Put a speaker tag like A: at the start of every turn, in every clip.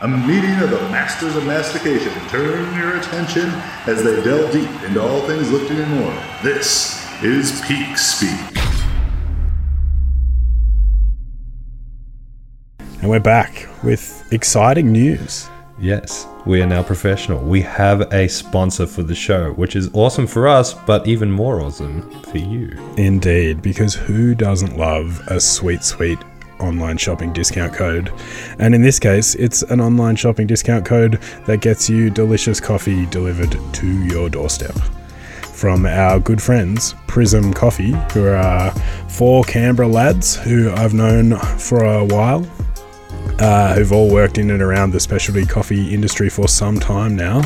A: A meeting of the masters of mastication. Turn your attention as they delve deep into all things lifting and more. This is Peak Speak.
B: And we're back with exciting news.
C: Yes, we are now professional. We have a sponsor for the show, which is awesome for us, but even more awesome for you.
B: Indeed, because who doesn't love a sweet, sweet online shopping discount code? And in this case, it's an online shopping discount code that gets you delicious coffee delivered to your doorstep. From our good friends, Prism Coffee, who are four Canberra lads who I've known for a while uh, who've all worked in and around the specialty coffee industry for some time now,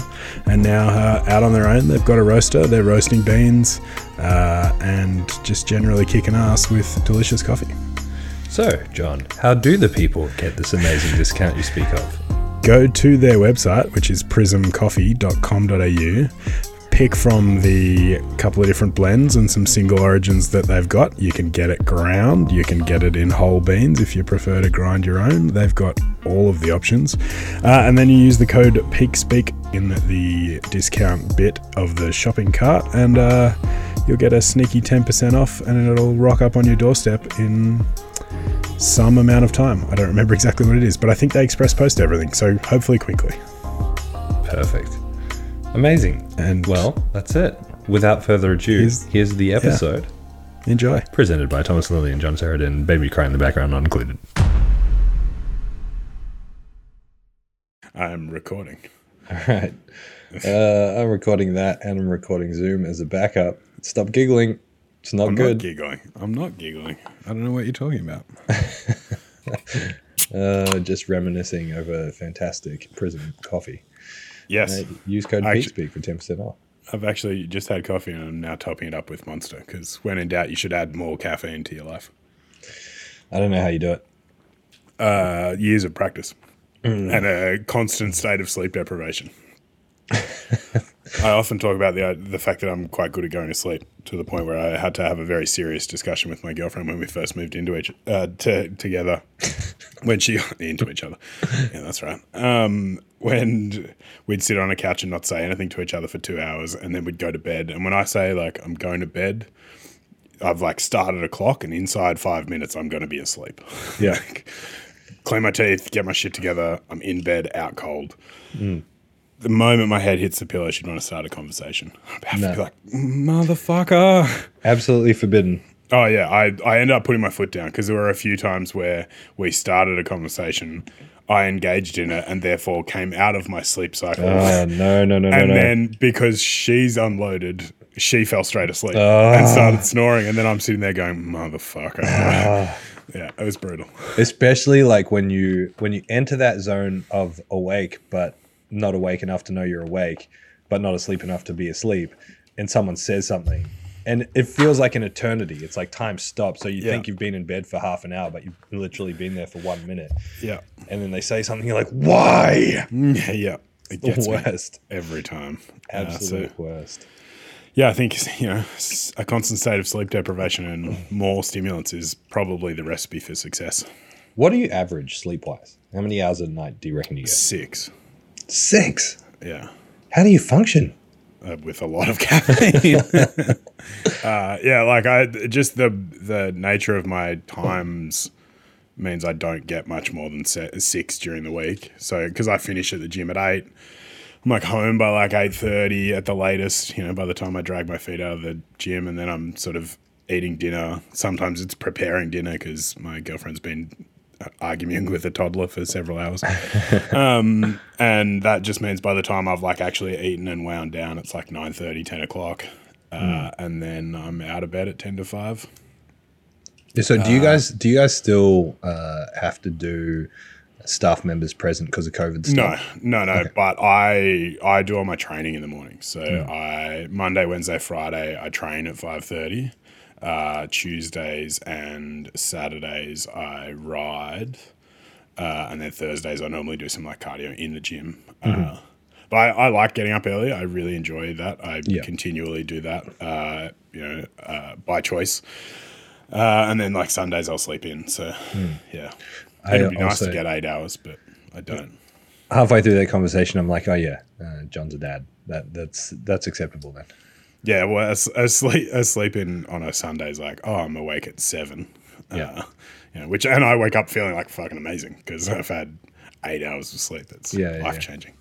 B: and now uh, out on their own. They've got a roaster, they're roasting beans, uh, and just generally kicking ass with delicious coffee.
C: So, John, how do the people get this amazing discount you speak of?
B: Go to their website, which is prismcoffee.com.au. Pick from the couple of different blends and some single origins that they've got. You can get it ground, you can get it in whole beans if you prefer to grind your own. They've got all of the options. Uh, and then you use the code PEAKSPEAK in the discount bit of the shopping cart, and uh, you'll get a sneaky 10% off, and it'll rock up on your doorstep in some amount of time. I don't remember exactly what it is, but I think they express post everything, so hopefully quickly.
C: Perfect. Amazing.
B: And
C: Well, that's it. Without further ado,
B: Here's-
C: here's, the episode
B: enjoy.
C: presented by Thomas Lilly and John Sheridan. Baby cry in the background, not included.
B: I'm recording.
D: All right. Uh, I'm recording that and I'm recording Zoom as a backup. Stop giggling. It's not
B: I'm
D: good.
B: not giggling. I'm not giggling. I don't know what you're talking about.
D: uh, just reminiscing over fantastic Prism coffee.
B: Yes.
D: Uh, use code PEAKSPEAK for 10% off.
B: I've actually just had coffee and I'm now topping it up with Monster because when in doubt, you should add more caffeine to your life.
D: I don't know how you do it.
B: Uh, years of practice and a constant state of sleep deprivation. I often talk about the uh, the fact that I'm quite good at going to sleep to the point where I had to have a very serious discussion with my girlfriend when we first moved into each uh, to, together when she into each other. Yeah, that's right. Um, when we'd sit on a couch and not say anything to each other for two hours, and then we'd go to bed. And when I say like I'm going to bed, I've like started a clock, and inside five minutes I'm going to be asleep.
D: Yeah.
B: Like, clean my teeth, get my shit together. I'm in bed, out cold. The moment my head hits the pillow, she'd want to start a conversation. I'd
D: No.
B: be like, motherfucker.
D: Absolutely forbidden.
B: Oh yeah, I I ended up putting my foot down because there were a few times where we started a conversation, I engaged in it, and therefore came out of my sleep cycle.
D: Oh, no, no, no, no,
B: and
D: no.
B: then because she's unloaded, she fell straight asleep
D: Ah.
B: and started snoring, and then I'm sitting there going, motherfucker.
D: Ah.
B: yeah, it was brutal.
D: Especially like when you when you enter that zone of awake but not awake enough to know you're awake, but not asleep enough to be asleep, and someone says something. And it feels like an eternity. It's like time stops. So you
B: Yeah.
D: think you've been in bed for half an hour, but you've literally been there for one minute.
B: Yeah,
D: And then they say something, you're like, why?
B: yeah, yeah. It
D: The
B: gets
D: worst.
B: every time. Uh, so-
D: Absolute worst.
B: Yeah, I think you know a constant state of sleep deprivation and more stimulants is probably the recipe for success.
D: What do you average sleep wise? How many hours a night do you reckon you get?
B: Six,
D: Six.
B: yeah,
D: How do you function?
B: uh, with a lot of caffeine. uh, yeah, like I just the the nature of my times means I don't get much more than six during the week. So because I finish at the gym at eight. I'm like home by like eight thirty at the latest. You know, by the time I drag my feet out of the gym, and then I'm sort of eating dinner. Sometimes it's preparing dinner because my girlfriend's been arguing with a toddler for several hours, um, and that just means by the time I've like actually eaten and wound down, it's like 9.30, 10 o'clock, uh, and then I'm out of bed at ten to five.
D: So do you guys do you guys still uh, have to do staff members present because of COVID
B: No,
D: stuff?
B: no, no. But I I do all my training in the morning. So
D: Hmm.
B: I Monday, Wednesday, Friday I train at five thirty. Uh, Tuesdays and Saturdays I ride, uh, and then Thursdays I normally do some like cardio in the gym.
D: Mm-hmm.
B: Uh, but I, I like getting up early. I really enjoy that. I
D: Yeah.
B: continually do that. Uh, you know, uh, by choice. Uh, and then like Sundays I'll sleep in. So yeah,
D: Hmm.
B: It'd be nice to get eight hours, but I don't.
D: Halfway through that conversation, I'm like, oh yeah, uh, John's a dad. That that's that's acceptable then.
B: Yeah, well, as sleep as sleeping on a Sunday is like, oh, I'm awake at seven.
D: Yeah.
B: Uh, you know, which and I wake up feeling like fucking amazing because I've had eight hours of sleep. That's
D: Yeah, yeah,
B: life changing.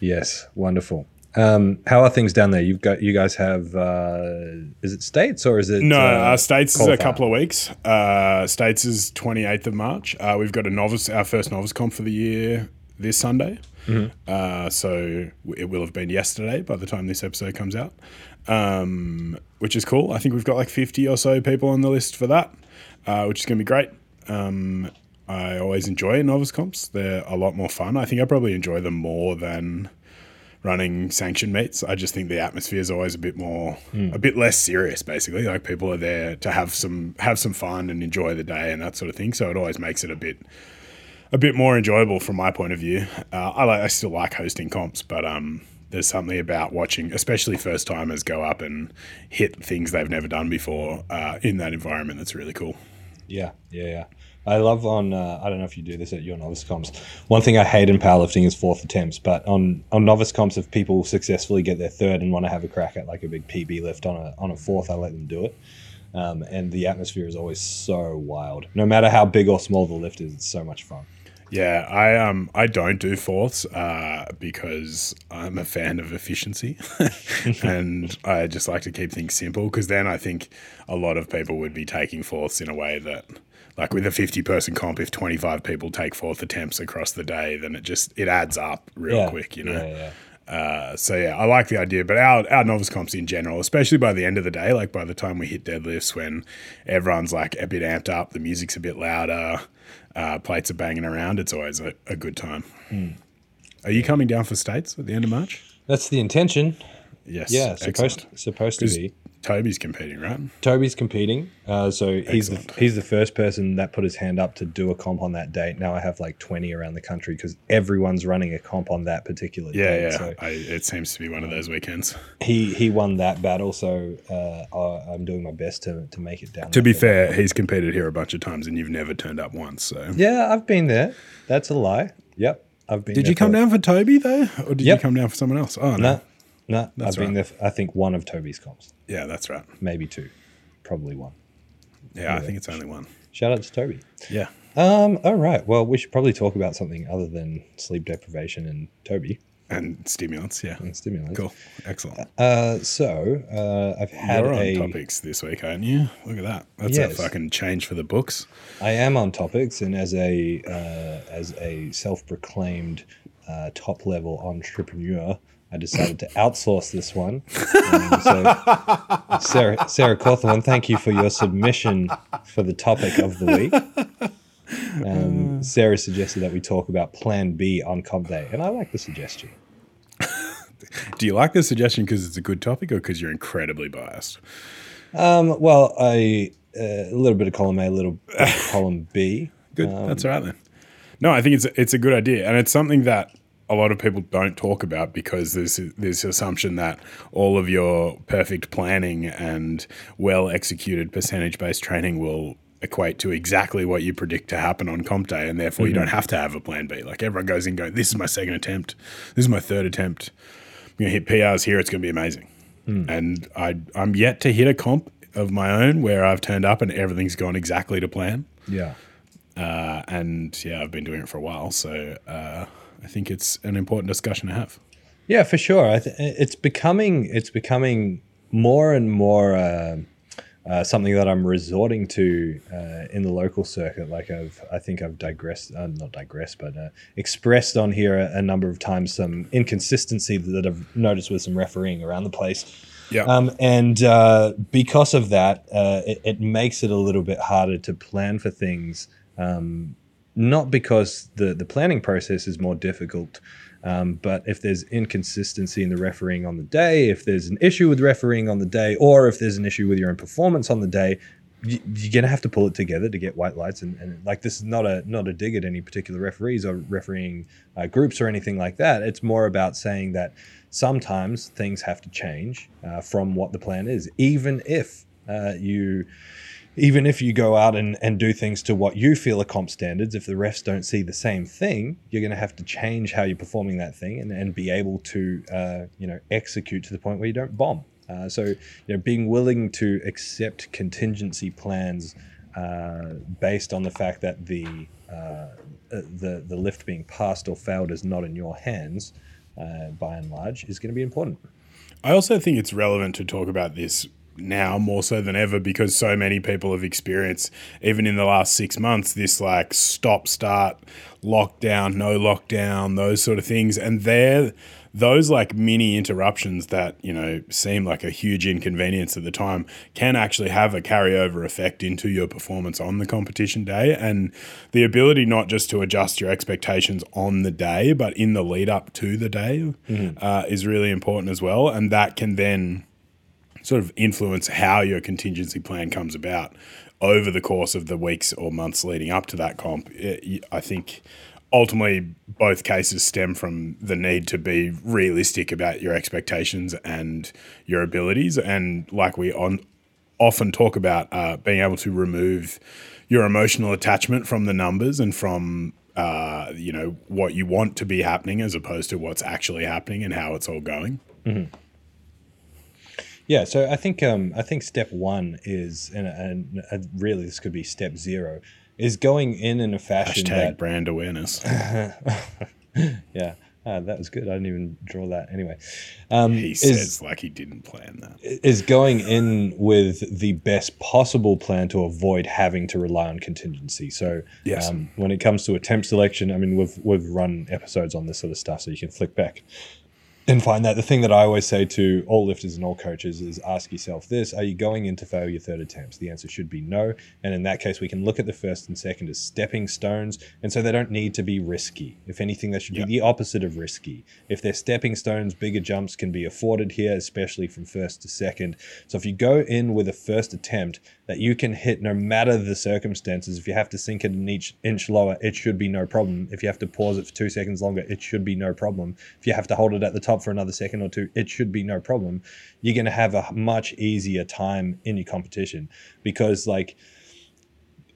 D: Yes, wonderful. Um, how are things down there? You've got you guys have uh, is it states or is it
B: No,
D: uh,
B: uh, States is a couple of weeks. Uh, States is 28th of March. Uh, we've got a novice, our first novice comp for the year this Sunday.
D: Mm-hmm.
B: Uh, so it will have been yesterday by the time this episode comes out, um, which is cool. I think we've got like 50 or so people on the list for that, uh, which is going to be great. Um, I always enjoy novice comps. They're a lot more fun. I think I probably enjoy them more than running sanction meets. I just think the atmosphere is always a bit more, a bit less serious. Basically, like people are there to have some have some fun and enjoy the day and that sort of thing. So it always makes it a bit a bit more enjoyable from my point of view. Uh, I like I still like hosting comps, but um, there's something about watching, especially first timers go up and hit things they've never done before uh, in that environment. That's really cool.
D: Yeah, yeah, yeah. I love on. Uh, I don't know if you do this at your novice comps. One thing I hate in powerlifting is fourth attempts, but on on novice comps, if people successfully get their third and want to have a crack at like a big PB lift on a on a fourth, I let them do it. Um, and the atmosphere is always so wild. No matter how big or small the lift is, it's so much fun.
B: Yeah, I um I don't do fourths uh, because I'm a fan of efficiency, and I just like to keep things simple. Because then I think a lot of people would be taking fourths in a way that, like with a 50 person comp, if 25 people take fourth attempts across the day, then it just it adds up real
D: yeah,
B: quick, you know.
D: Yeah, yeah.
B: Uh, so yeah, I like the idea, but our our novice comps in general, especially by the end of the day, like by the time we hit deadlifts, when everyone's like a bit amped up, the music's a bit louder, uh, plates are banging around, it's always a, a good time. Are you coming down for states at the end of March?
D: That's the intention.
B: Yes.
D: Yeah, supposed supposed to be.
B: Toby's competing, right?
D: Toby's competing, uh, so he's the, he's the first person that put his hand up to do a comp on that date. Now I have like twenty around the country because everyone's running a comp on that particular
B: Yeah,
D: date.
B: yeah.
D: So
B: I, it seems to be one of those weekends.
D: he he won that battle, so uh, I- I'm doing my best to, to make it down.
B: To be fair, he's competed here a bunch of times, and you've never turned up once. So,
D: yeah, I've been there. That's a lie. Yep, I've been.
B: did you come down for Toby though, or did
D: Yep.
B: you come down for someone else? Oh no,
D: No, no, I've
B: That's
D: been
B: right.
D: I think one of Toby's comps,
B: yeah, that's right.
D: maybe two, probably one.
B: Yeah, I think it's only one.
D: Shout out to Toby.
B: Yeah.
D: Um. All right. Well, we should probably talk about something other than sleep deprivation and Toby
B: and stimulants. Yeah,
D: and stimulants.
B: cool, excellent.
D: Uh, so uh, I've had
B: You're on
D: a.
B: topics this week, aren't you? Look at that. That's
D: Yes.
B: a fucking change for the books.
D: I am on topics, and as a uh, as a self-proclaimed uh, top-level entrepreneur, I decided to outsource this one. Um, so, Sarah Sarah Cawthorne, thank you for your submission for the topic of the week. Um, Sarah suggested that we talk about Plan B on Comp Day, and I like the suggestion.
B: Do you like the suggestion because it's a good topic, or because you're incredibly biased?
D: Um, well, I uh, a little bit of column A, a little bit of column B.
B: Good. That's all right then. No, I think it's it's a good idea, and it's something that a lot of people don't talk about because there's this assumption that all of your perfect planning and well executed percentage based training will equate to exactly what you predict to happen on comp day, and therefore you don't have to have a plan B. Like everyone goes in, going, "This is my second attempt. This is my third attempt. I'm gonna hit PRs here. It's gonna be amazing." And I I'm yet to hit a comp of my own where I've turned up and everything's gone exactly to plan.
D: Yeah.
B: Uh, and yeah, I've been doing it for a while, so uh, I think it's an important discussion to have.
D: Yeah, for sure. I th- it's becoming it's becoming more and more uh, uh, something that I'm resorting to uh, in the local circuit. Like I've, I think I've digressed, uh, not digressed, but uh, expressed on here a, a number of times some inconsistency that I've noticed with some refereeing around the place.
B: Yeah,
D: Um, and uh, because of that, uh, it, it makes it a little bit harder to plan for things. Um, not because the the planning process is more difficult. Um, but if there's inconsistency in the refereeing on the day, if there's an issue with refereeing on the day, or if there's an issue with your own performance on the day, you, you're gonna have to pull it together to get white lights. And, and like this is not a not a dig at any particular referees or refereeing uh, groups or anything like that. It's more about saying that sometimes things have to change uh, from what the plan is, even if uh, you even if you go out and, and do things to what you feel are comp standards, if the refs don't see the same thing, you're going to have to change how you're performing that thing and, and be able to, uh, you know, execute to the point where you don't bomb. Uh, so, you know, being willing to accept contingency plans uh, based on the fact that the, uh, the the lift being passed or failed is not in your hands, uh, by and large, is going to be important.
B: I also think it's relevant to talk about this now more so than ever because so many people have experienced even in the last six months this like stop start lockdown no lockdown those sort of things and they're those like mini interruptions that you know seem like a huge inconvenience at the time can actually have a carryover effect into your performance on the competition day and the ability not just to adjust your expectations on the day but in the lead up to the day mm-hmm. uh, is really important as well and that can then sort of influence how your contingency plan comes about over the course of the weeks or months leading up to that comp. I think ultimately both cases stem from the need to be realistic about your expectations and your abilities. And like we on, often talk about, uh, being able to remove your emotional attachment from the numbers and from uh, you know what you want to be happening as opposed to what's actually happening and how it's all going.
D: Mm-hmm. Yeah, so I think um, I think step one is, and, and, and really this could be step zero, is going in in a fashion
B: Hashtag
D: that
B: brand awareness.
D: yeah, uh, that was good. I didn't even draw that. Anyway, um,
B: he is, says like he didn't plan that.
D: Is going in with the best possible plan to avoid having to rely on contingency. So,
B: yes.
D: um, when it comes to attempt selection, I mean, we've we've run episodes on this sort of stuff, so you can flick back and find that the thing that I always say to all lifters and all coaches is ask yourself this Are you going in to fail your third attempts? The answer should be no. And in that case, we can look at the first and second as stepping stones. And so they don't need to be risky. If anything, they should yep. be the opposite of risky. If they're stepping stones, bigger jumps can be afforded here, especially from first to second. So if you go in with a first attempt that you can hit no matter the circumstances, if you have to sink it an each inch lower, it should be no problem. If you have to pause it for two seconds longer, it should be no problem. If you have to hold it at the top for another second or two, it should be no problem. You're going to have a much easier time in your competition because, like,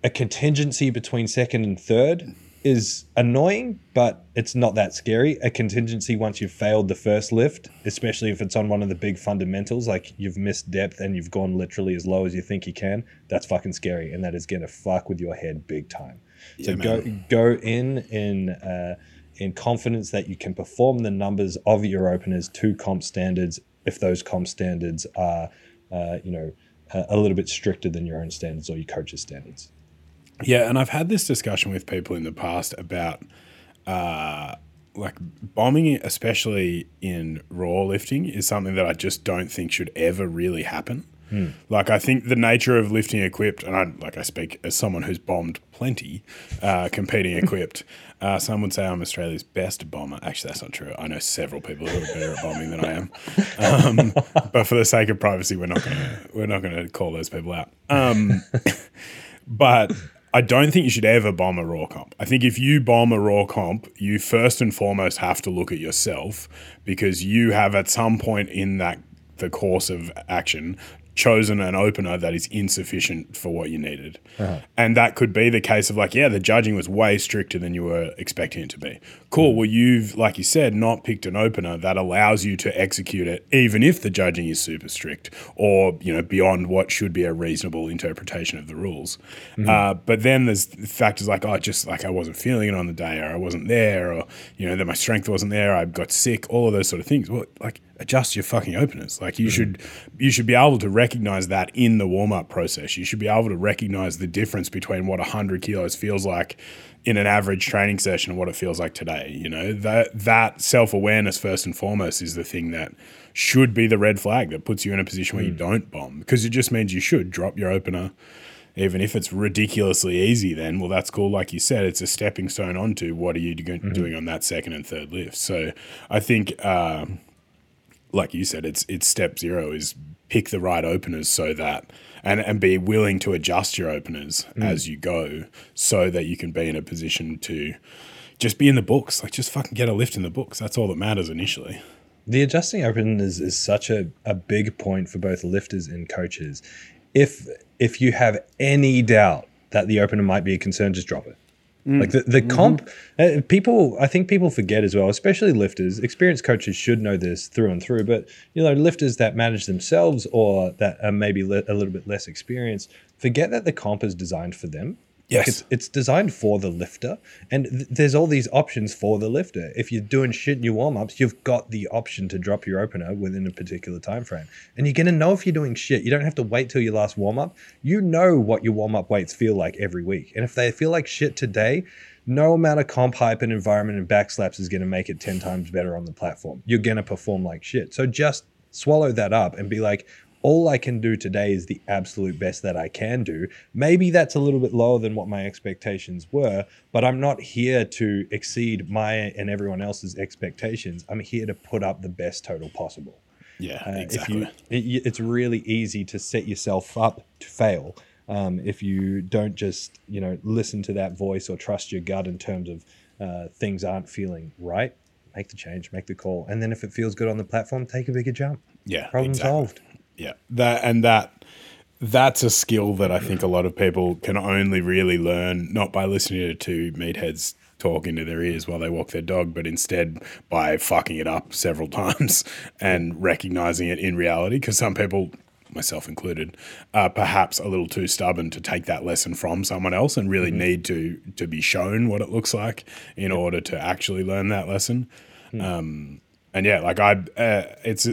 D: a contingency between second and third is annoying, but it's not that scary. A contingency once you've failed the first lift, especially if it's on one of the big fundamentals, like you've missed depth and you've gone literally as low as you think you can, that's fucking scary, and that is gonna fuck with your head big time. So man. go go in in uh, in confidence that you can perform the numbers of your openers to comp standards if those comp standards are, uh, you know, a, a little bit stricter than your own standards or your coach's standards.
B: Yeah, and I've had this discussion with people in the past about uh, like bombing, especially in raw lifting, is something that I just don't think should ever really happen.
D: Hmm.
B: Like I think the nature of lifting equipped, and I like I speak as someone who's bombed plenty, uh, competing equipped. Uh, some would say I'm Australia's best bomber. Actually, that's not true. I know several people who are better at bombing than I am. Um, but for the sake of privacy, we're not gonna we're not gonna call those people out. Um, but I don't think you should ever bomb a raw comp. I think if you bomb a raw comp, you first and foremost have to look at yourself because you have at some point in that the course of action chosen an opener that is insufficient for what you needed.
D: Uh-huh.
B: And that could be the case of like, yeah, the judging was way stricter than you were expecting it to be. Cool. Mm. Well, you've, like you said, not picked an opener that allows you to execute it, even if the judging is super strict or, you know, beyond what should be a reasonable interpretation of the rules. Mm-hmm. Uh, but then there's factors like, oh, just like I wasn't feeling it on the day or I wasn't there or, you know, that my strength wasn't there. I got sick, all of those sort of things. Well, like, adjust your fucking openers. Like you mm-hmm. should you should be able to recognize that in the warm up process. You should be able to recognize the difference between what hundred kilos feels like in an average training session and what it feels like today. You know that that self awareness first and foremost is the thing that should be the red flag that puts you in a position where mm. you don't bomb because it just means you should drop your opener even if it's ridiculously easy, then well, that's cool. Like you said, it's a stepping stone onto what are you do- doing on that second and third lift. So I think, uh, like you said, it's it's step zero is pick the right openers so that and and be willing to adjust your openers hmm. as you go, so that you can be in a position to just be in the books. Like just fucking get a lift in the books. That's all that matters initially.
D: The adjusting open is, is such a, a big point for both lifters and coaches. If if you have any doubt that the opener might be a concern, just drop it. Like the, the comp, uh, people, I think people forget as well, especially lifters. Experienced coaches should know this through and through, but you know, lifters that manage themselves or that are maybe le- a little bit less experienced forget that the comp is designed for them.
B: Yes.
D: it's, it's designed for the lifter, and th- there's all these options for the lifter. If you're doing shit in your warm ups, you've got the option to drop your opener within a particular time frame, and you're gonna know if you're doing shit. You don't have to wait till your last warm up. You know what your warm up weights feel like every week, and if they feel like shit today, no amount of comp hype and environment and backslaps is gonna make it ten times better on the platform. You're gonna perform like shit. So just swallow that up and be like, all I can do today is the absolute best that I can do. Maybe that's a little bit lower than what my expectations were, but I'm not here to exceed my and everyone else's expectations. I'm here to put up the best total possible.
B: Yeah,
D: Uh,
B: exactly.
D: If you, it, it's really easy to set yourself up to fail um, if you don't just you know listen to that voice or trust your gut in terms of uh, things aren't feeling right. Make the change, make the call, and then if it feels good on the platform, take a bigger jump.
B: yeah,
D: Problem
B: exactly.
D: solved.
B: Yeah, that and that that's a skill that I think a lot of people can only really learn not by listening to meatheads talk into their ears while they walk their dog, but instead by fucking it up several times and recognizing it in reality. Because some people, myself included, are perhaps a little too stubborn to take that lesson from someone else and really need to to be shown what it looks like in order to actually learn that lesson. Um, and yeah, like I, uh, it's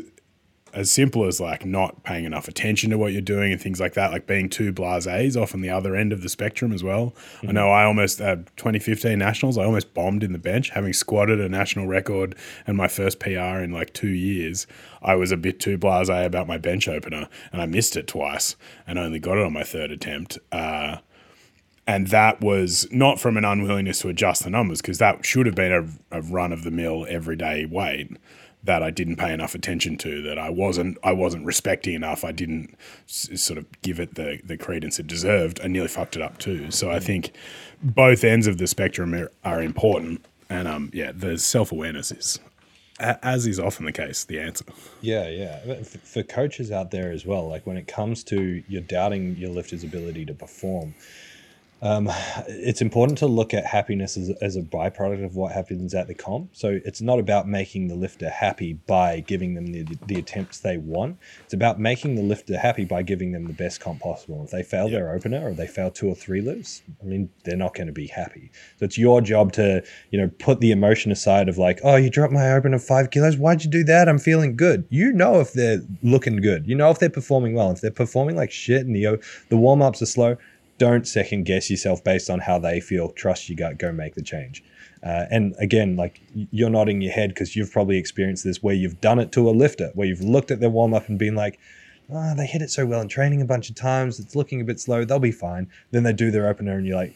B: as simple as like not paying enough attention to what you're doing and things like that, like being too blasé is often the other end of the spectrum as well. I know I almost, uh, 2015 Nationals, I almost bombed in the bench, having squatted a national record and my first PR in like two years. I was a bit too blasé about my bench opener and I missed it twice and only got it on my third attempt. Uh, and that was not from an unwillingness to adjust the numbers because that should have been a, a run of the mill everyday weight that I didn't pay enough attention to that I wasn't I wasn't respecting enough. I didn't s- sort of give it the the credence it deserved. I nearly fucked it up too. So I think both ends of the spectrum are, are important. And um yeah the self-awareness is a- as is often the case the answer.
D: Yeah, yeah. For coaches out there as well, like when it comes to you're doubting your lifter's ability to perform, um, it's important to look at happiness as, as a byproduct of what happens at the comp. So it's not about making the lifter happy by giving them the, the attempts they want. It's about making the lifter happy by giving them the best comp possible. If they fail their opener or they fail two or three lifts, I mean, they're not going to be happy. So it's your job to, you know, put the emotion aside of like, oh, you dropped my opener five kilos. Why'd you do that? I'm feeling good. You know if they're looking good. You know if they're performing well. If they're performing like shit and the the warm ups are slow, don't second guess yourself based on how they feel. Trust your gut. Go make the change. Uh, and again, like you're nodding your head because you've probably experienced this where you've done it to a lifter, where you've looked at their warm up and been like, oh, they hit it so well in training a bunch of times. It's looking a bit slow. They'll be fine. Then they do their opener, and you're like,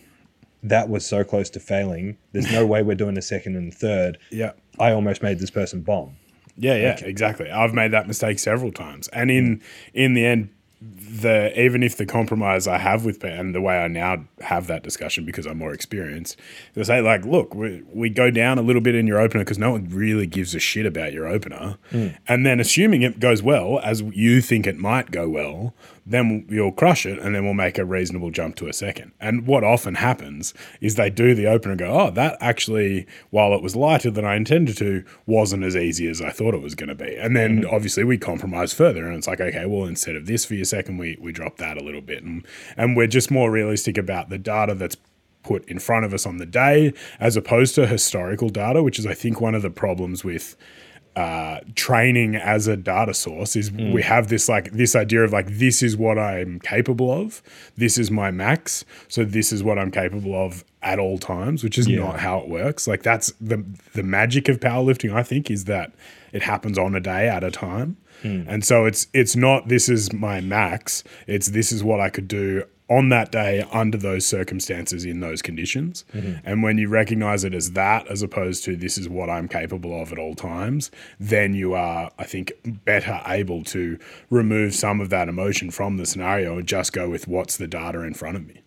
D: that was so close to failing. There's no way we're doing a second and third.
B: yeah
D: I almost made this person bomb.
B: Yeah, yeah, exactly. I've made that mistake several times, and in in the end, the even if the compromise I have with and the way I now have that discussion because I'm more experienced, they say like, look, we, we go down a little bit in your opener because no one really gives a shit about your opener, mm. and then assuming it goes well as you think it might go well, then you'll crush it, and then we'll make a reasonable jump to a second. And what often happens is they do the opener and go, oh, that actually, while it was lighter than I intended to, wasn't as easy as I thought it was going to be. And then mm-hmm. obviously we compromise further, and it's like, okay, well, instead of this for your second, we we drop that a little bit, and and we're just more realistic about the data that's put in front of us on the day, as opposed to historical data, which is I think one of the problems with uh, training as a data source is we have this like this idea of like this is what I'm capable of, this is my max, so this is what I'm capable of at all times, which is
D: Yeah.
B: not how it works. Like that's the the magic of powerlifting. I think is that it happens on a day at a time, and so it's it's not this is my max. It's this is what I could do on that day under those circumstances in those conditions. And when you recognize it as that, as opposed to this is what I'm capable of at all times, then you are, I think, better able to remove some of that emotion from the scenario and just go with what's the data in front of me.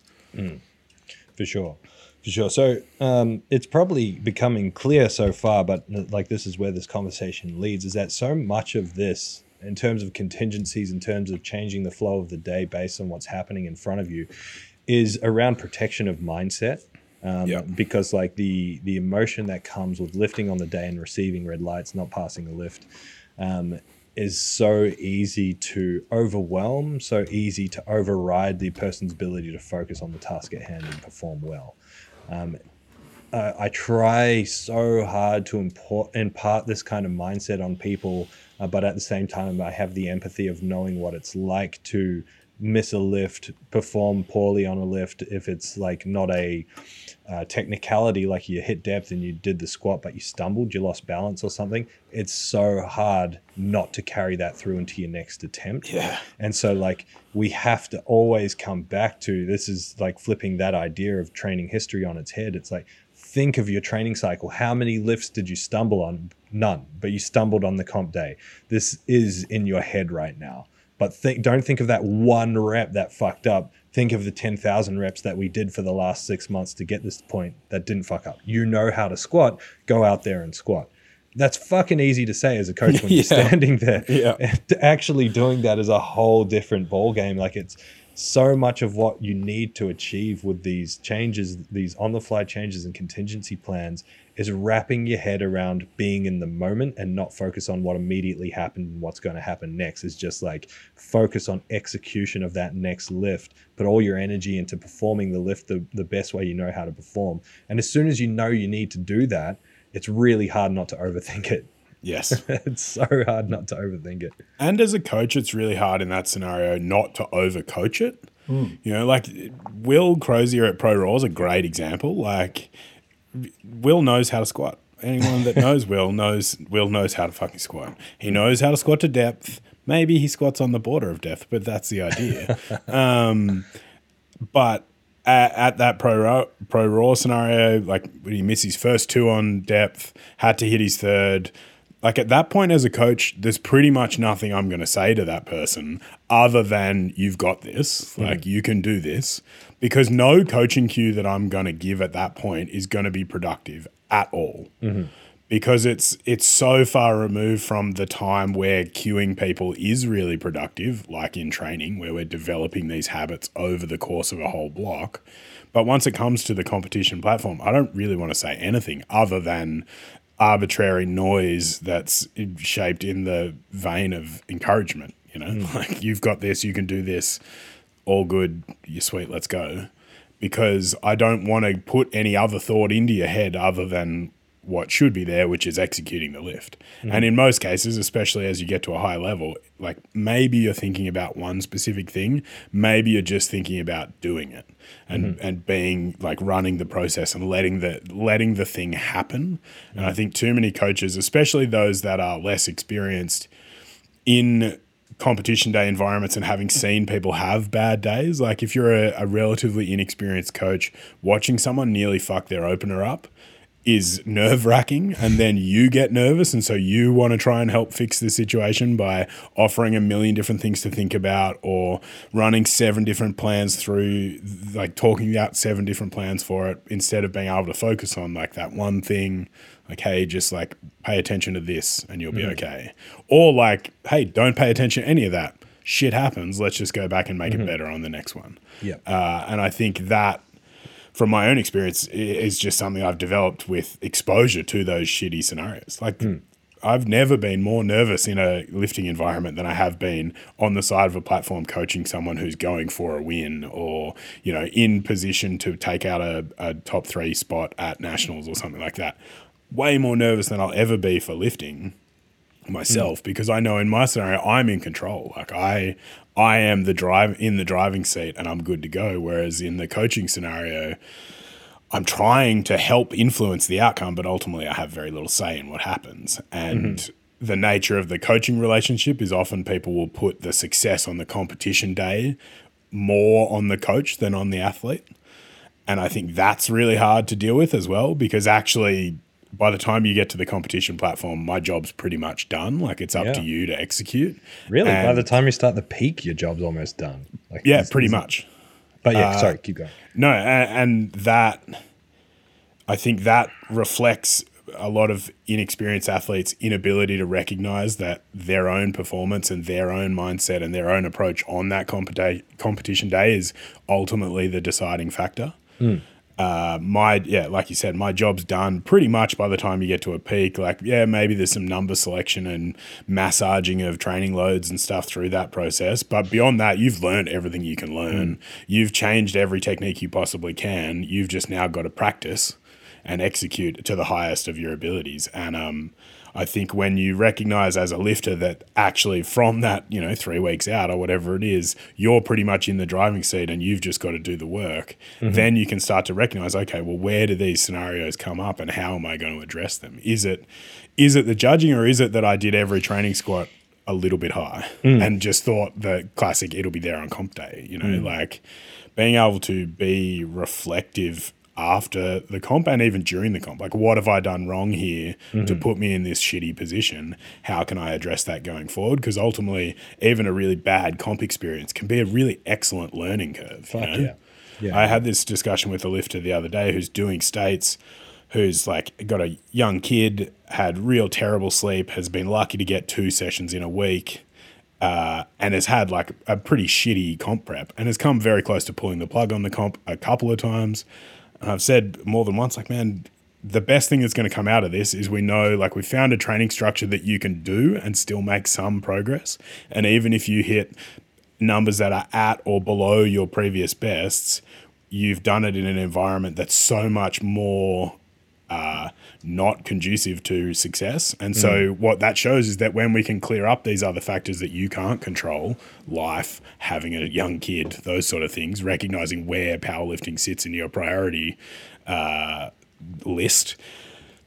D: for sure for sure so um, it's probably becoming clear so far but like this is where this conversation leads is that so much of this in terms of contingencies in terms of changing the flow of the day based on what's happening in front of you is around protection of mindset um,
B: Yeah.
D: because like the the emotion that comes with lifting on the day and receiving red lights not passing a lift um, is so easy to overwhelm, so easy to override the person's ability to focus on the task at hand and perform well. Um, uh, I try so hard to import, impart this kind of mindset on people, uh, but at the same time, I have the empathy of knowing what it's like to miss a lift, perform poorly on a lift if it's like not a uh, technicality, like you hit depth and you did the squat, but you stumbled, you lost balance or something. It's so hard not to carry that through into your next attempt.
B: Yeah.
D: And so, like, we have to always come back to this is like flipping that idea of training history on its head. It's like, think of your training cycle. How many lifts did you stumble on? None, but you stumbled on the comp day. This is in your head right now. But think, don't think of that one rep that fucked up. Think of the 10,000 reps that we did for the last six months to get this point that didn't fuck up. You know how to squat, go out there and squat. That's fucking easy to say as a coach when you're standing there.
B: Yeah.
D: Actually doing that is a whole different ball game. Like it's so much of what you need to achieve with these changes, these on the fly changes and contingency plans is wrapping your head around being in the moment and not focus on what immediately happened and what's going to happen next. Is just like focus on execution of that next lift, put all your energy into performing the lift the, the best way you know how to perform. And as soon as you know you need to do that, it's really hard not to overthink it.
B: Yes.
D: it's so hard not to overthink it.
B: And as a coach, it's really hard in that scenario not to overcoach it. You know, like Will Crozier at Pro Raw is a great example. Like, Will knows how to squat. Anyone that knows Will knows Will knows how to fucking squat. He knows how to squat to depth. Maybe he squats on the border of depth, but that's the idea. um, but at, at that pro raw, pro raw scenario, like when he missed his first two on depth, had to hit his third. Like at that point as a coach, there's pretty much nothing I'm going to say to that person other than you've got this. Like you can do this because no coaching cue that I'm going to give at that point is going to be productive at all mm-hmm. because it's it's so far removed from the time where cueing people is really productive, like in training, where we're developing these habits over the course of a whole block. But once it comes to the competition platform, I don't really want to say anything other than arbitrary noise that's shaped in the vein of encouragement. You know, mm. like you've got this, you can do this, all good, you're sweet, let's go. Because I don't want to put any other thought into your head other than what should be there, which is executing the lift. Mm-hmm. And in most cases, especially as you get to a high level, like maybe you're thinking about one specific thing, maybe you're just thinking about doing it and mm-hmm. and being like running the process and letting the letting the thing happen. And I mm-hmm. think too many coaches, especially those that are less experienced in competition day environments and having seen people have bad days, like if you're a, a relatively inexperienced coach, watching someone nearly fuck their opener up is nerve wracking. And then you get nervous. And so you want to try and help fix the situation by offering a million different things to think about or running seven different plans through, like talking out seven different plans for it instead of being able to focus on like that one thing like hey just like pay attention to this and you'll be okay. Or like hey don't pay attention to any of that. Shit happens. Let's just go back and make it better on the next one.
D: Yeah,
B: uh, and i think that from my own experience is just something i've developed with exposure to those shitty scenarios like hmm. I've never been more nervous in a lifting environment than I have been on the side of a platform coaching someone who's going for a win or, you know, in position to take out a, a top three spot at nationals or something like that. Way more nervous than I'll ever be for lifting hmm. myself because I know in my scenario I'm in control. Like I I am the drive in the driving seat and I'm good to go. Whereas in the coaching scenario, I'm trying to help influence the outcome, but ultimately I have very little say in what happens. And mm-hmm. the nature of the coaching relationship is often people will put the success on the competition day more on the coach than on the athlete. And I think that's really hard to deal with as well because actually, by the time you get to the competition platform, my job's pretty much done. Like it's up
D: Yeah.
B: to you to execute.
D: Really, by the time you start the peak, your job's almost done. Like,
B: yeah, pretty much.
D: But yeah,
B: Uh,
D: sorry, keep going.
B: No, and, and that I think that reflects a lot of inexperienced athletes' inability to recognize that their own performance and their own mindset and their own approach on that competi- competition day is ultimately the deciding factor. Uh, my yeah, like you said, my job's done pretty much by the time you get to a peak. Like yeah, maybe there's some number selection and massaging of training loads and stuff through that process, but beyond that, you've learned everything you can learn. You've changed every technique you possibly can. You've just now got to practice and execute to the highest of your abilities. And um, I think when you recognize as a lifter that actually from that, you know, three weeks out or whatever it is, you're pretty much in the driving seat and you've just got to do the work, mm-hmm. then you can start to recognize, okay, well, where do these scenarios come up and how am I going to address them? Is it is it the judging or is it that I did every training squat a little bit high mm. and just thought the classic it'll be there on comp day, you know, mm. like being able to be reflective after the comp and even during the comp. Like, what have I done wrong here to put me in this shitty position? How can I address that going forward? Because ultimately, even a really bad comp experience can be a really excellent learning curve. you know?
D: yeah. Yeah.
B: I had this discussion with a lifter the other day who's doing states, who's like got a young kid, had real terrible sleep, has been lucky to get two sessions in a week, uh, and has had like a pretty shitty comp prep and has come very close to pulling the plug on the comp a couple of times. And I've said more than once, like, man, the best thing that's going to come out of this is we know, like, we found a training structure that you can do and still make some progress. And even if you hit numbers that are at or below your previous bests, you've done it in an environment that's so much more uh, not conducive to success. And so, what that shows is that when we can clear up these other factors that you can't control, life, having a young kid, those sort of things, recognizing where powerlifting sits in your priority uh, list,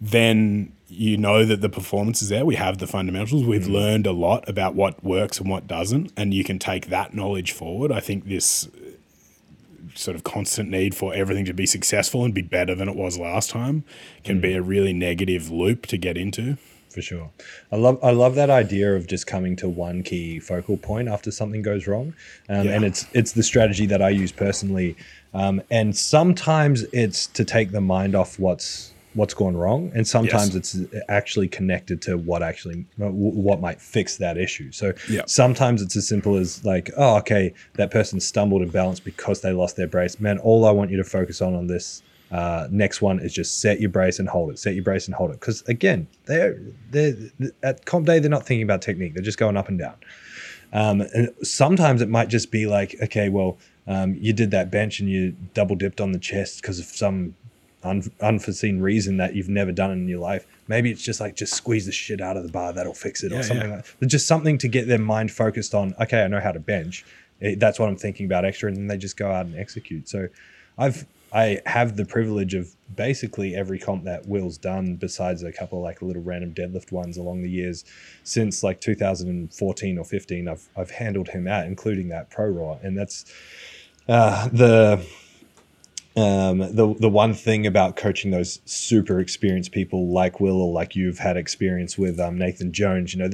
B: then you know that the performance is there. We have the fundamentals. We've learned a lot about what works and what doesn't, and you can take that knowledge forward. I think this sort of constant need for everything to be successful and be better than it was last time can be a really negative loop to get into.
D: for sure. I love I love that idea of just coming to one key focal point after something goes wrong, um, and it's it's the strategy that I use personally. Um, and sometimes it's to take the mind off what's what's gone wrong, and sometimes it's actually connected to what actually what might fix that issue. So
B: Yeah.
D: sometimes it's as simple as like, oh, okay, that person stumbled in balance because they lost their brace. Man, all I want you to focus on on this uh, next one is just set your brace and hold it. Set your brace and hold it. Because again, they're they're at comp day. They're not thinking about technique. They're just going up and down. Um, and sometimes it might just be like, okay, well, um, you did that bench and you double dipped on the chest because of some un- unforeseen reason that you've never done in your life. Maybe it's just like just squeeze the shit out of the bar. That'll fix it,
B: Yeah,
D: or something
B: yeah.
D: like. But just something to get their mind focused on. Okay, I know how to bench. Eh, That's what I'm thinking about extra, and then they just go out and execute. So, I've I have the privilege of basically every comp that Will's done, besides a couple of like little random deadlift ones along the years, since like 2014 or 15. I've I've handled him out, including that pro raw, and that's uh, the um, the the one thing about coaching those super experienced people like Will or like you've had experience with um, Nathan Jones, you know,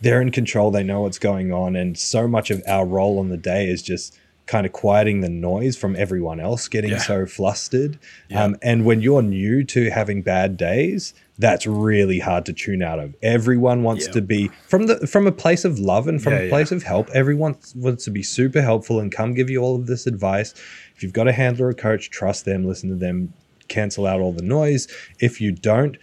D: they're in control, they know what's going on, and so much of our role on the day is just kind of quieting the noise from everyone else getting
B: Yeah.
D: so flustered.
B: Yeah.
D: Um, and when you're new to having bad days, that's really hard to tune out of. Everyone wants
B: Yeah.
D: to be from the from a place of love and from a place of help. Everyone wants to be super helpful and come give you all of this advice. If you've got a handler or coach, trust them, listen to them, cancel out all the noise. If you don't,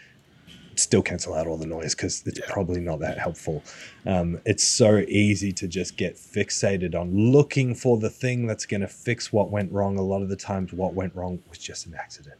D: still cancel out all the noise because it's probably not that helpful. Um, it's so easy to just get fixated on looking for the thing that's going to fix what went wrong. A lot of the times, what went wrong was just an accident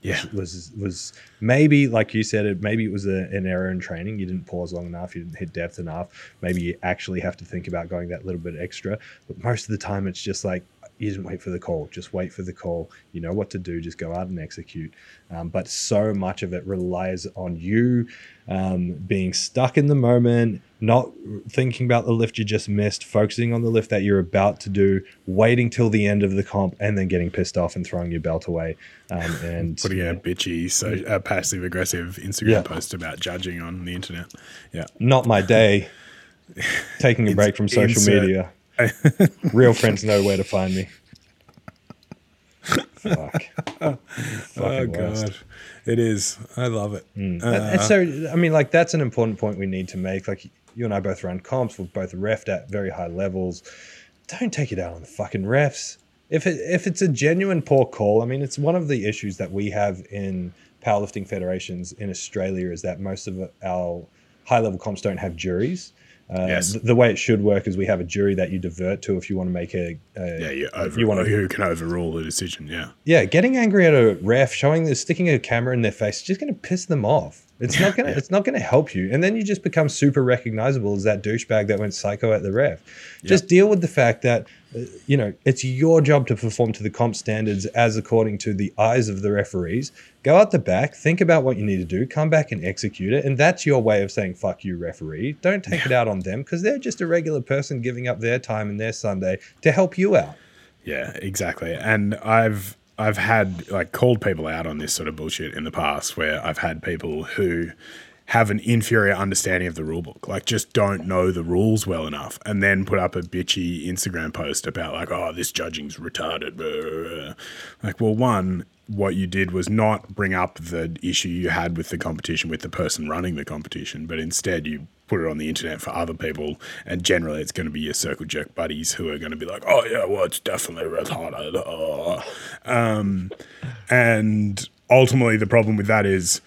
B: Yeah.
D: was was maybe like you said it maybe it was a, an error in training you didn't pause long enough you didn't hit depth enough maybe you actually have to think about going that little bit extra but most of the time it's just like you didn't wait for the call just wait for the call you know what to do just go out and execute um, but so much of it relies on you um, being stuck in the moment not thinking about the lift you just missed, focusing on the lift that you're about to do, waiting till the end of the comp, and then getting pissed off and throwing your belt away. Um, and
B: Putting a bitchy, so passive aggressive Instagram
D: Yeah.
B: post about judging on the internet. Yeah.
D: not my day. Taking a break from social
B: insert.
D: media. Real friends know where to find me. Fuck.
B: Oh
D: Fucking worst.
B: god, it is. I love it.
D: And-
B: Uh,
D: and so, I mean, like that's an important point we need to make. Like you and I both run comps, we've both refed at very high levels. Don't take it out on the fucking refs. If it, if it's a genuine poor call, I mean, it's one of the issues that we have in powerlifting federations in Australia is that most of our high level comps don't have juries. Uh,
B: Yes.
D: th- the way it should work is we have a jury that you divert to if you want to make a, a
B: yeah, you over.
D: you wanna-
B: who can overrule the decision? Yeah.
D: yeah, getting angry at a ref, showing the sticking a camera in their face, is just going to piss them off. It's not gonna. It's not gonna help you, and then you just become super recognizable as that douchebag that went psycho at the ref. Just deal with the fact that, uh, you know, it's your job to perform to the comp standards as according to the eyes of the referees. Go out the back, think about what you need to do, come back and execute it, and that's your way of saying "fuck you, referee." Don't take it out on them because they're just a regular person giving up their time and their Sunday to help you out.
B: Yeah, exactly. And I've I've had like called people out on this sort of bullshit in the past where I've had people who have an inferior understanding of the rule book, like just don't know the rules well enough, and then put up a bitchy Instagram post about like, oh, this judging's retarded. Like, well, one, what you did was not bring up the issue you had with the competition with the person running the competition, but instead you put it on the internet for other people, and generally it's going to be your circle jerk buddies who are going to be like, "Oh yeah, well it's definitely retarded," oh. um, and ultimately the problem with that is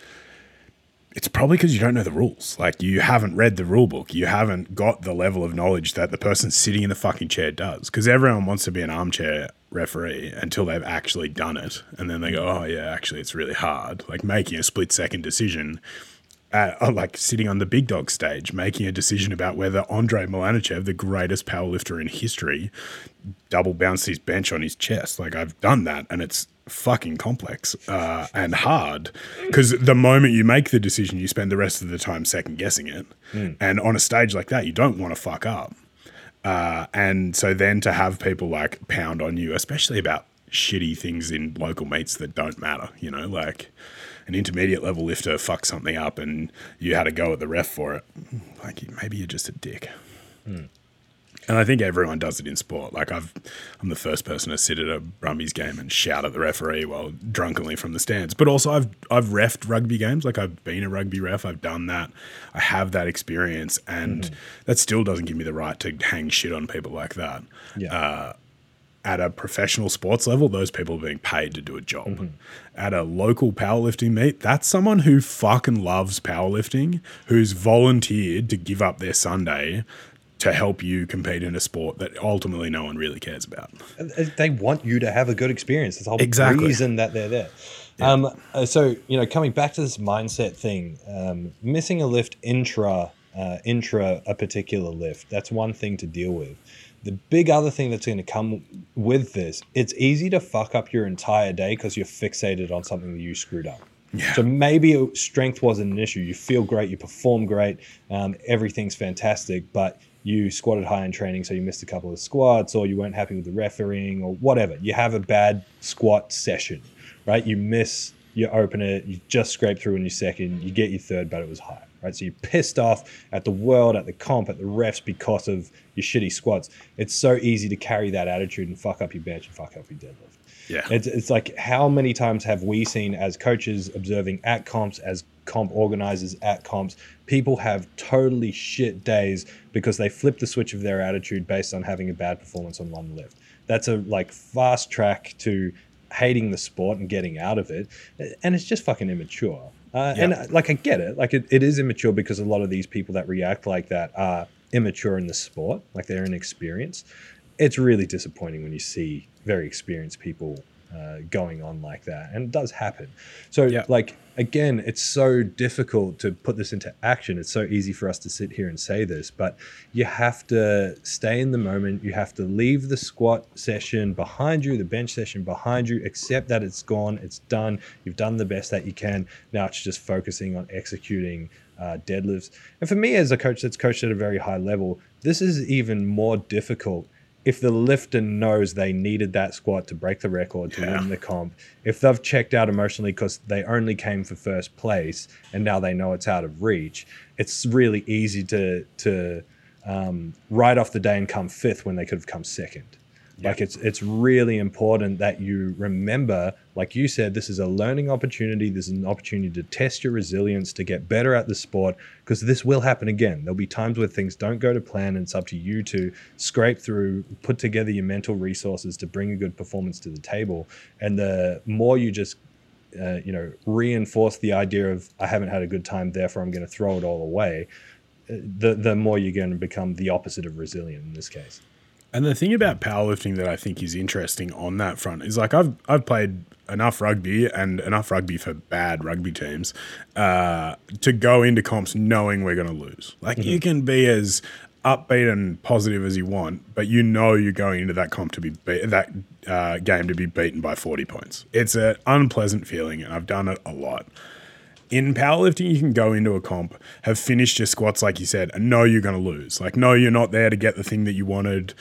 B: it's probably because you don't know the rules. Like you haven't read the rule book. You haven't got the level of knowledge that the person sitting in the fucking chair does. Because everyone wants to be an armchair referee until they've actually done it, and then they go, "Oh yeah, actually it's really hard." Like making a split second decision. At, uh, like sitting on the big dog stage, making a decision about whether Andrei Malanichev, the greatest powerlifter in history, double bounced his bench on his chest. Like I've done that, and it's fucking complex uh, and hard because the moment you make the decision, you spend the rest of the time second guessing it. And on a stage like that, you don't want to fuck up. Uh, and so then to have people like pound on you, especially about shitty things in local meets that don't matter, you know, like an intermediate level lifter fucked something up and you had to go at the ref for it. Like maybe you're just a dick. And I think everyone does it in sport. Like I've, I'm the first person to sit at a Brumbies game and shout at the referee while drunkenly from the stands. But also, I've I've refed rugby games. Like I've been a rugby ref. I've done that. I have that experience, and mm-hmm. that still doesn't give me the right to hang shit on people like that.
D: Yeah.
B: Uh, at a professional sports level, those people are being paid to do a job. Mm-hmm. At a local powerlifting meet, that's someone who fucking loves powerlifting, who's volunteered to give up their Sunday to help you compete in a sport that ultimately no one really cares about.
D: They want you to have a good experience. That's the whole
B: Exactly.
D: reason that they're there. Um, uh, so you know, coming back to this mindset thing, um, missing a lift intra uh, intra a particular lift. That's one thing to deal with. The big other thing that's going to come with this, it's easy to fuck up your entire day because you're fixated on something that you screwed up.
B: Yeah.
D: So maybe strength wasn't an issue. You feel great, you perform great, um, everything's fantastic, but you squatted high in training, so you missed a couple of squats, or you weren't happy with the refereeing, or whatever. You have a bad squat session, right? You miss your opener, you just scrape through in your second, you get your third, but it was high, right? So you're pissed off at the world, at the comp, at the refs because of your shitty squats. It's so easy to carry that attitude and fuck up your bench and fuck up your deadlift.
B: Yeah.
D: It's, it's like how many times have we seen as coaches observing at comps, as comp organizers at comps, people have totally shit days because they flip the switch of their attitude based on having a bad performance on one lift. That's a like fast track to hating the sport and getting out of it, and it's just fucking immature. Uh, And uh, like I get it, like it, it is immature because a lot of these people that react like that are immature in the sport, like they're inexperienced. It's really disappointing when you see very experienced people uh, going on like that, and it does happen. So,
B: Yeah.
D: like again, it's so difficult to put this into action. It's so easy for us to sit here and say this, but you have to stay in the moment. You have to leave the squat session behind you, the bench session behind you, accept that it's gone, it's done. You've done the best that you can. Now it's just focusing on executing uh, deadlifts. And for me, as a coach that's coached at a very high level, this is even more difficult if the lifter knows they needed that squat to break the record to
B: Yeah.
D: win the comp. If they've checked out emotionally because they only came for first place and now they know it's out of reach, it's really easy to to um, write off the day and come fifth when they could have come second. Like it's it's really important that you remember, like you said, this is a learning opportunity. This is an opportunity to test your resilience, to get better at the sport, because this will happen again. There'll be times where things don't go to plan, and it's up to you to scrape through, put together your mental resources to bring a good performance to the table. And the more you just uh, you know reinforce the idea of I haven't had a good time, therefore I'm going to throw it all away. uh, The the more you're going to become the opposite of resilient in this case.
B: And the thing about powerlifting that I think is interesting on that front is like I've I've played enough rugby and enough rugby for bad rugby teams uh, to go into comps knowing we're going to lose. Like you can be as upbeat and positive as you want, but you know you're going into that comp to be beat, that uh, game to be beaten by 40 points. It's an unpleasant feeling, and I've done it a lot in powerlifting, you can go into a comp, have finished your squats, like you said, and know you're going to lose. Like, no, you're not there to get the thing that you wanted.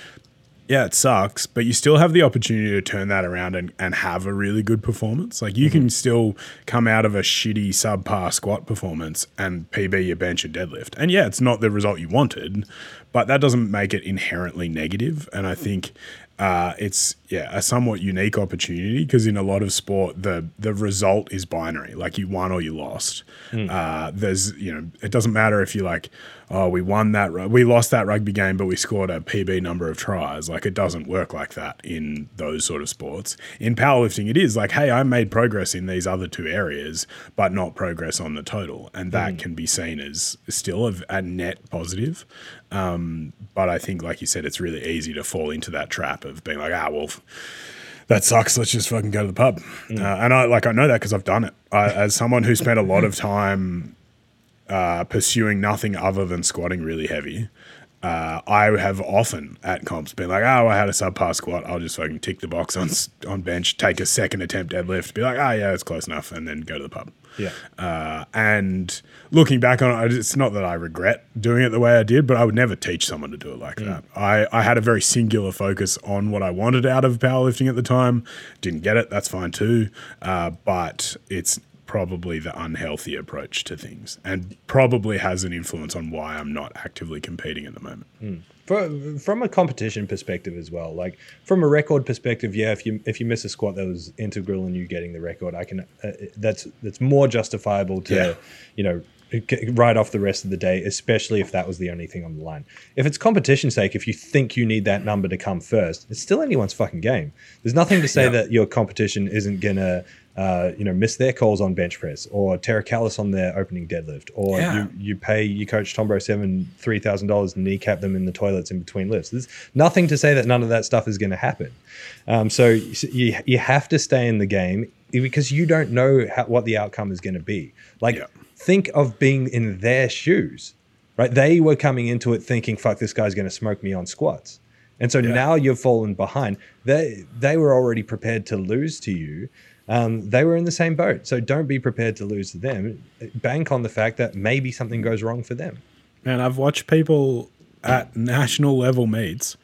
B: Yeah, it sucks, but you still have the opportunity to turn that around and, and have a really good performance. Like, you can still come out of a shitty subpar squat performance and PB your bench and deadlift. And yeah, it's not the result you wanted, but that doesn't make it inherently negative. And I think uh, it's yeah a somewhat unique opportunity because in a lot of sport the the result is binary like you won or you lost uh, there's you know it doesn't matter if you like oh we won that we lost that rugby game but we scored a pb number of tries. Like it doesn't work like that in those sort of sports. In powerlifting it is. Like hey i made progress in these other two areas but not progress on the total. And that can be seen as still a, a net positive. Um, but I think, like you said, it's really easy to fall into that trap of being like, ah, well, f- that sucks. Let's just fucking go to the pub. Uh, and I like I know that because I've done it. I, as someone who spent a lot of time uh, pursuing nothing other than squatting really heavy. Uh, I have often at comps been like, oh, I had a subpar squat. I'll just fucking tick the box on on bench, take a second attempt deadlift, be like, oh yeah, it's close enough, and then go to the pub.
D: Yeah.
B: Uh, and looking back on it, it's not that I regret doing it the way I did, but I would never teach someone to do it like that. I, I had a very singular focus on what I wanted out of powerlifting at the time. Didn't get it. That's fine too. Uh, but it's probably the unhealthy approach to things and probably has an influence on why I'm not actively competing at the moment.
D: For, from a competition perspective as well, like from a record perspective, yeah, if you if you miss a squat that was integral in you getting the record, I can uh, that's that's more justifiable to
B: Yeah.
D: you know write off the rest of the day, especially if that was the only thing on the line. If it's competition sake, if you think you need that number to come first, it's still anyone's fucking game. There's nothing to say
B: Yeah.
D: that your competition isn't gonna. Uh, you know, miss their calls on bench press, or tear a callus on their opening deadlift, or
B: Yeah.
D: you you pay your coach Tombro seven three thousand dollars and kneecap them in the toilets in between lifts. There's nothing to say that none of that stuff is going to happen. Um, so you you have to stay in the game because you don't know how, what the outcome is going to be. Like
B: Yeah.
D: think of being in their shoes, right? They were coming into it thinking, "Fuck, this guy's going to smoke me on squats," and so now you've fallen behind. They they were already prepared to lose to you. Um, they were in the same boat, so don't be prepared to lose to them. Bank on the fact that maybe something goes wrong for them.
B: And I've watched people at national level meets,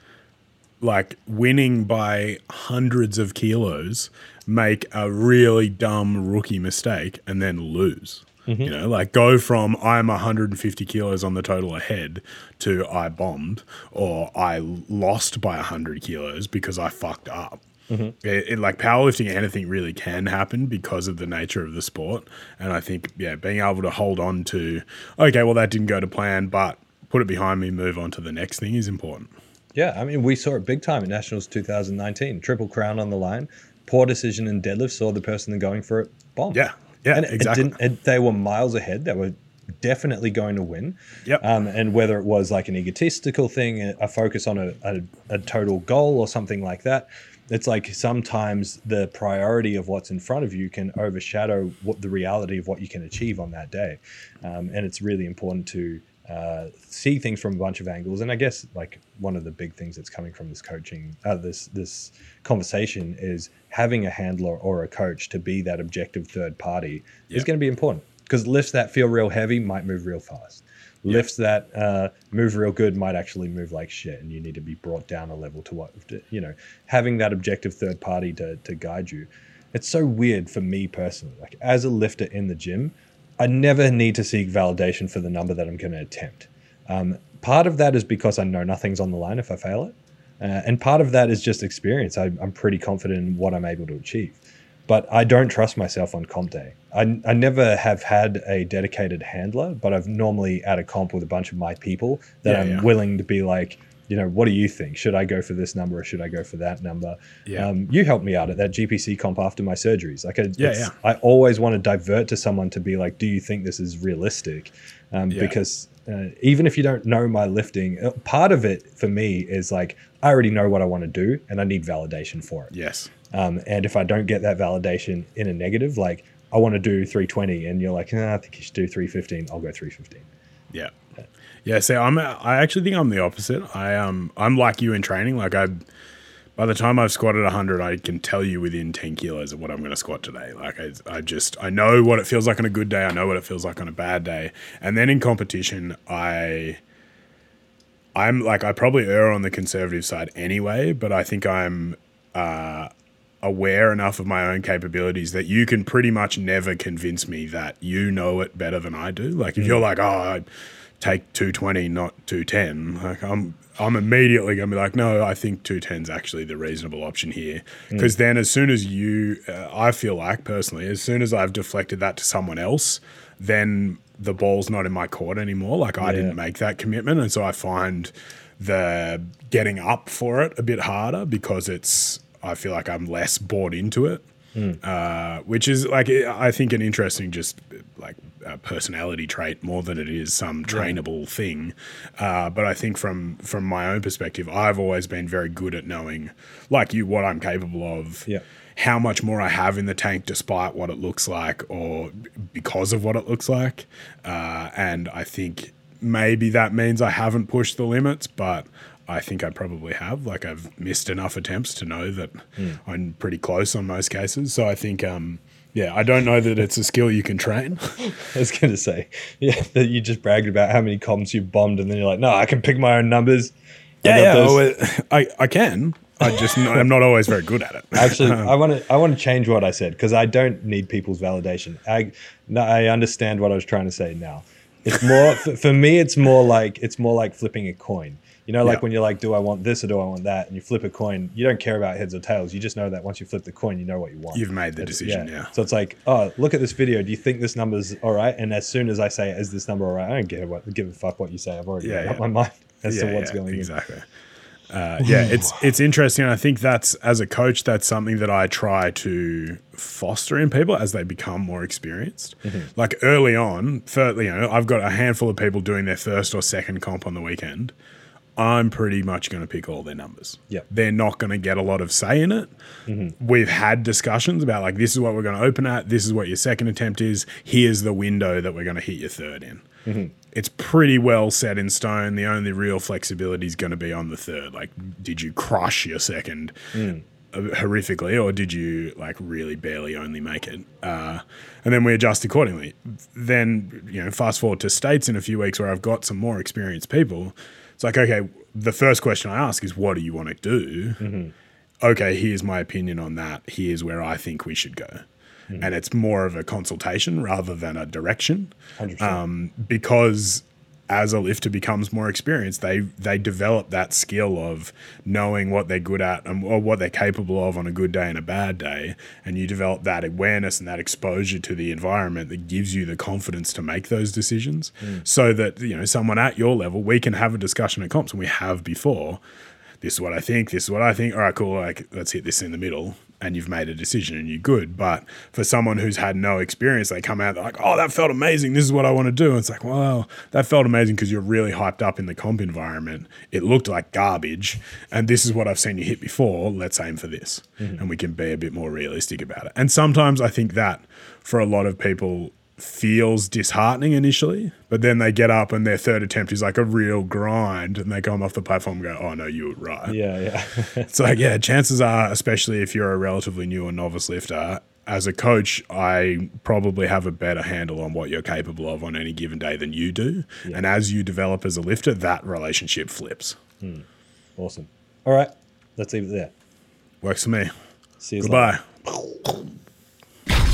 B: like winning by hundreds of kilos, make a really dumb rookie mistake and then lose. You know, like go from I'm 150 kilos on the total ahead to I bombed or I lost by 100 kilos because I fucked up. It, it- like powerlifting, anything really can happen because of the nature of the sport. And I think, yeah, being able to hold on to, okay, well, that didn't go to plan, but put it behind me, move on to the next thing is important.
D: Yeah, I mean, we saw it big time at Nationals 2019. Triple crown on the line, poor decision in deadlift, saw the person going for it, bomb.
B: Yeah, yeah,
D: and
B: exactly.
D: It didn't, it, they were miles ahead. They were definitely going to win.
B: Yep.
D: Um, and whether it was like an egotistical thing, a, a focus on a, a, a total goal or something like that, it's like sometimes the priority of what's in front of you can overshadow what the reality of what you can achieve on that day. Um, and it's really important to uh, see things from a bunch of angles. And I guess like one of the big things that's coming from this coaching, uh, this this conversation is having a handler or a coach to be that objective third party is going to be important. because lifts that feel real heavy might move real fast. Lifts that uh, move real good might actually move like shit, and you need to be brought down a level to what you know. Having that objective third party to to guide you, it's so weird for me personally. Like as a lifter in the gym, I never need to seek validation for the number that I'm going to attempt. Um, part of that is because I know nothing's on the line if I fail it. Uh, and part of that is just experience. I, I'm pretty confident in what I'm able to achieve. But I don't trust myself on comp day. I, I never have had a dedicated handler, but I've normally at a comp with a bunch of my people that
B: Yeah,
D: I'm
B: yeah.
D: willing to be like, you know, what do you think? Should I go for this number or should I go for that number?
B: Yeah.
D: Um, you helped me out at that GPC comp after my surgeries. Like, I,
B: Yeah, yeah.
D: I always want to divert to someone to be like, do you think this is realistic? Um,
B: Yeah.
D: Because uh, even if you don't know my lifting, uh, part of it for me is like, I already know what I want to do and I need validation for it.
B: Yes.
D: Um, and if I don't get that validation in a negative, like I want to do 320 and you're like, "Ah, I think you should do 315, I'll go 315.
B: Yeah. Yeah, see, I'm I actually think I'm the opposite. I um I'm like you in training. Like I by the time I've squatted 100, I can tell you within 10 kilos of what I'm going to squat today. Like I, I just I know what it feels like on a good day. I know what it feels like on a bad day. And then in competition, I I'm like I probably err on the conservative side anyway, but I think I'm uh, aware enough of my own capabilities that you can pretty much never convince me that you know it better than I do. Like if you're like, oh, I take 220, not 210, like I'm I'm immediately gonna be like, no, I think 210 is actually the reasonable option here. Because then as soon as you, uh, I feel like personally, as soon as I've deflected that to someone else, then the ball's not in my court anymore. Like I
D: Yeah.
B: didn't make that commitment, and so I find the getting up for it a bit harder because it's I feel like I'm less bought into it, uh, which is like I think an interesting just like personality trait more than it is some trainable thing. Uh, but I think from from my own perspective, I've always been very good at knowing, like you, what I'm capable of
D: Yeah.
B: how much more I have in the tank despite what it looks like or because of what it looks like. Uh, and I think maybe that means I haven't pushed the limits, but I think I probably have. Like I've missed enough attempts to know that I'm pretty close on most cases. So I think, um, yeah, I don't know that it's a skill you can train.
D: I was going to say, yeah, that you just bragged about how many comps you bombed and then you're like, no, I can pick my own numbers.
B: Yeah, yeah,
D: those."
B: oh, I, I can. I just I'm not always very good at it.
D: Actually, I want to I want to change what I said because I don't need people's validation. I no, I understand what I was trying to say now. It's more for, for me. It's more like it's more like flipping a coin. You know, like
B: Yeah.
D: when you're like, do I want this or do I want that? And you flip a coin. You don't care about heads or tails. You just know that once you flip the coin, you know what you want.
B: You've made the
D: It's-
B: decision, yeah.
D: So it's like, oh, look at this video. Do you think this number's all right? And as soon as I say, is this number all right? I don't give a, give a fuck what you say. I've already
B: Yeah,
D: made up my mind as to
B: Yeah,
D: what's
B: yeah,
D: going
B: exactly. Uh, yeah, it's it's interesting. I think that's as a coach, that's something that I try to foster in people as they become more experienced. Like early on, for, you know, I've got a handful of people doing their first or second comp on the weekend. I'm pretty much going to pick all their numbers.
D: Yeah.
B: They're not going to get a lot of say in it. We've had discussions about like this is what we're going to open at, this is what your second attempt is, here's the window that we're going to hit your third in. It's pretty well set in stone. The only real flexibility is going to be on the third. Like, did you crush your second uh, horrifically, or did you like really barely only make it? Uh, and then we adjust accordingly. Then you know, fast forward to states in a few weeks where I've got some more experienced people. It's like, okay, the first question I ask is, what do you want to do? Okay, here's my opinion on that. Here's where I think we should go. And it's more of a consultation rather than a direction um, because as a lifter becomes more experienced, they they develop that skill of knowing what they're good at and or what they're capable of on a good day and a bad day, and you develop that awareness and that exposure to the environment that gives you the confidence to make those decisions. Hmm. So that you know someone at your level, we can have a discussion at comps, and we have before. This is what I think. This is what I think. All right, cool. Like, let's hit this in the middle. And you've made a decision and you're good. But for someone who's had no experience, they come out, they're like, oh, that felt amazing. This is what I want to do. And it's like, well, that felt amazing because you're really hyped up in the comp environment. It looked like garbage. And this is what I've seen you hit before. Let's aim for this. Mm-hmm. And we can be a bit more realistic about it. And sometimes I think that for a lot of people, feels disheartening initially, but then they get up and their third attempt is like a real grind and they come off the platform and go, Oh no, you were right.
D: Yeah, yeah.
B: it's like, yeah, chances are, especially if you're a relatively new or novice lifter, as a coach, I probably have a better handle on what you're capable of on any given day than you do. Yeah. And as you develop as a lifter, that relationship flips. Hmm.
D: Awesome. All right. Let's leave it there.
B: Works for me.
D: See you.
B: Goodbye.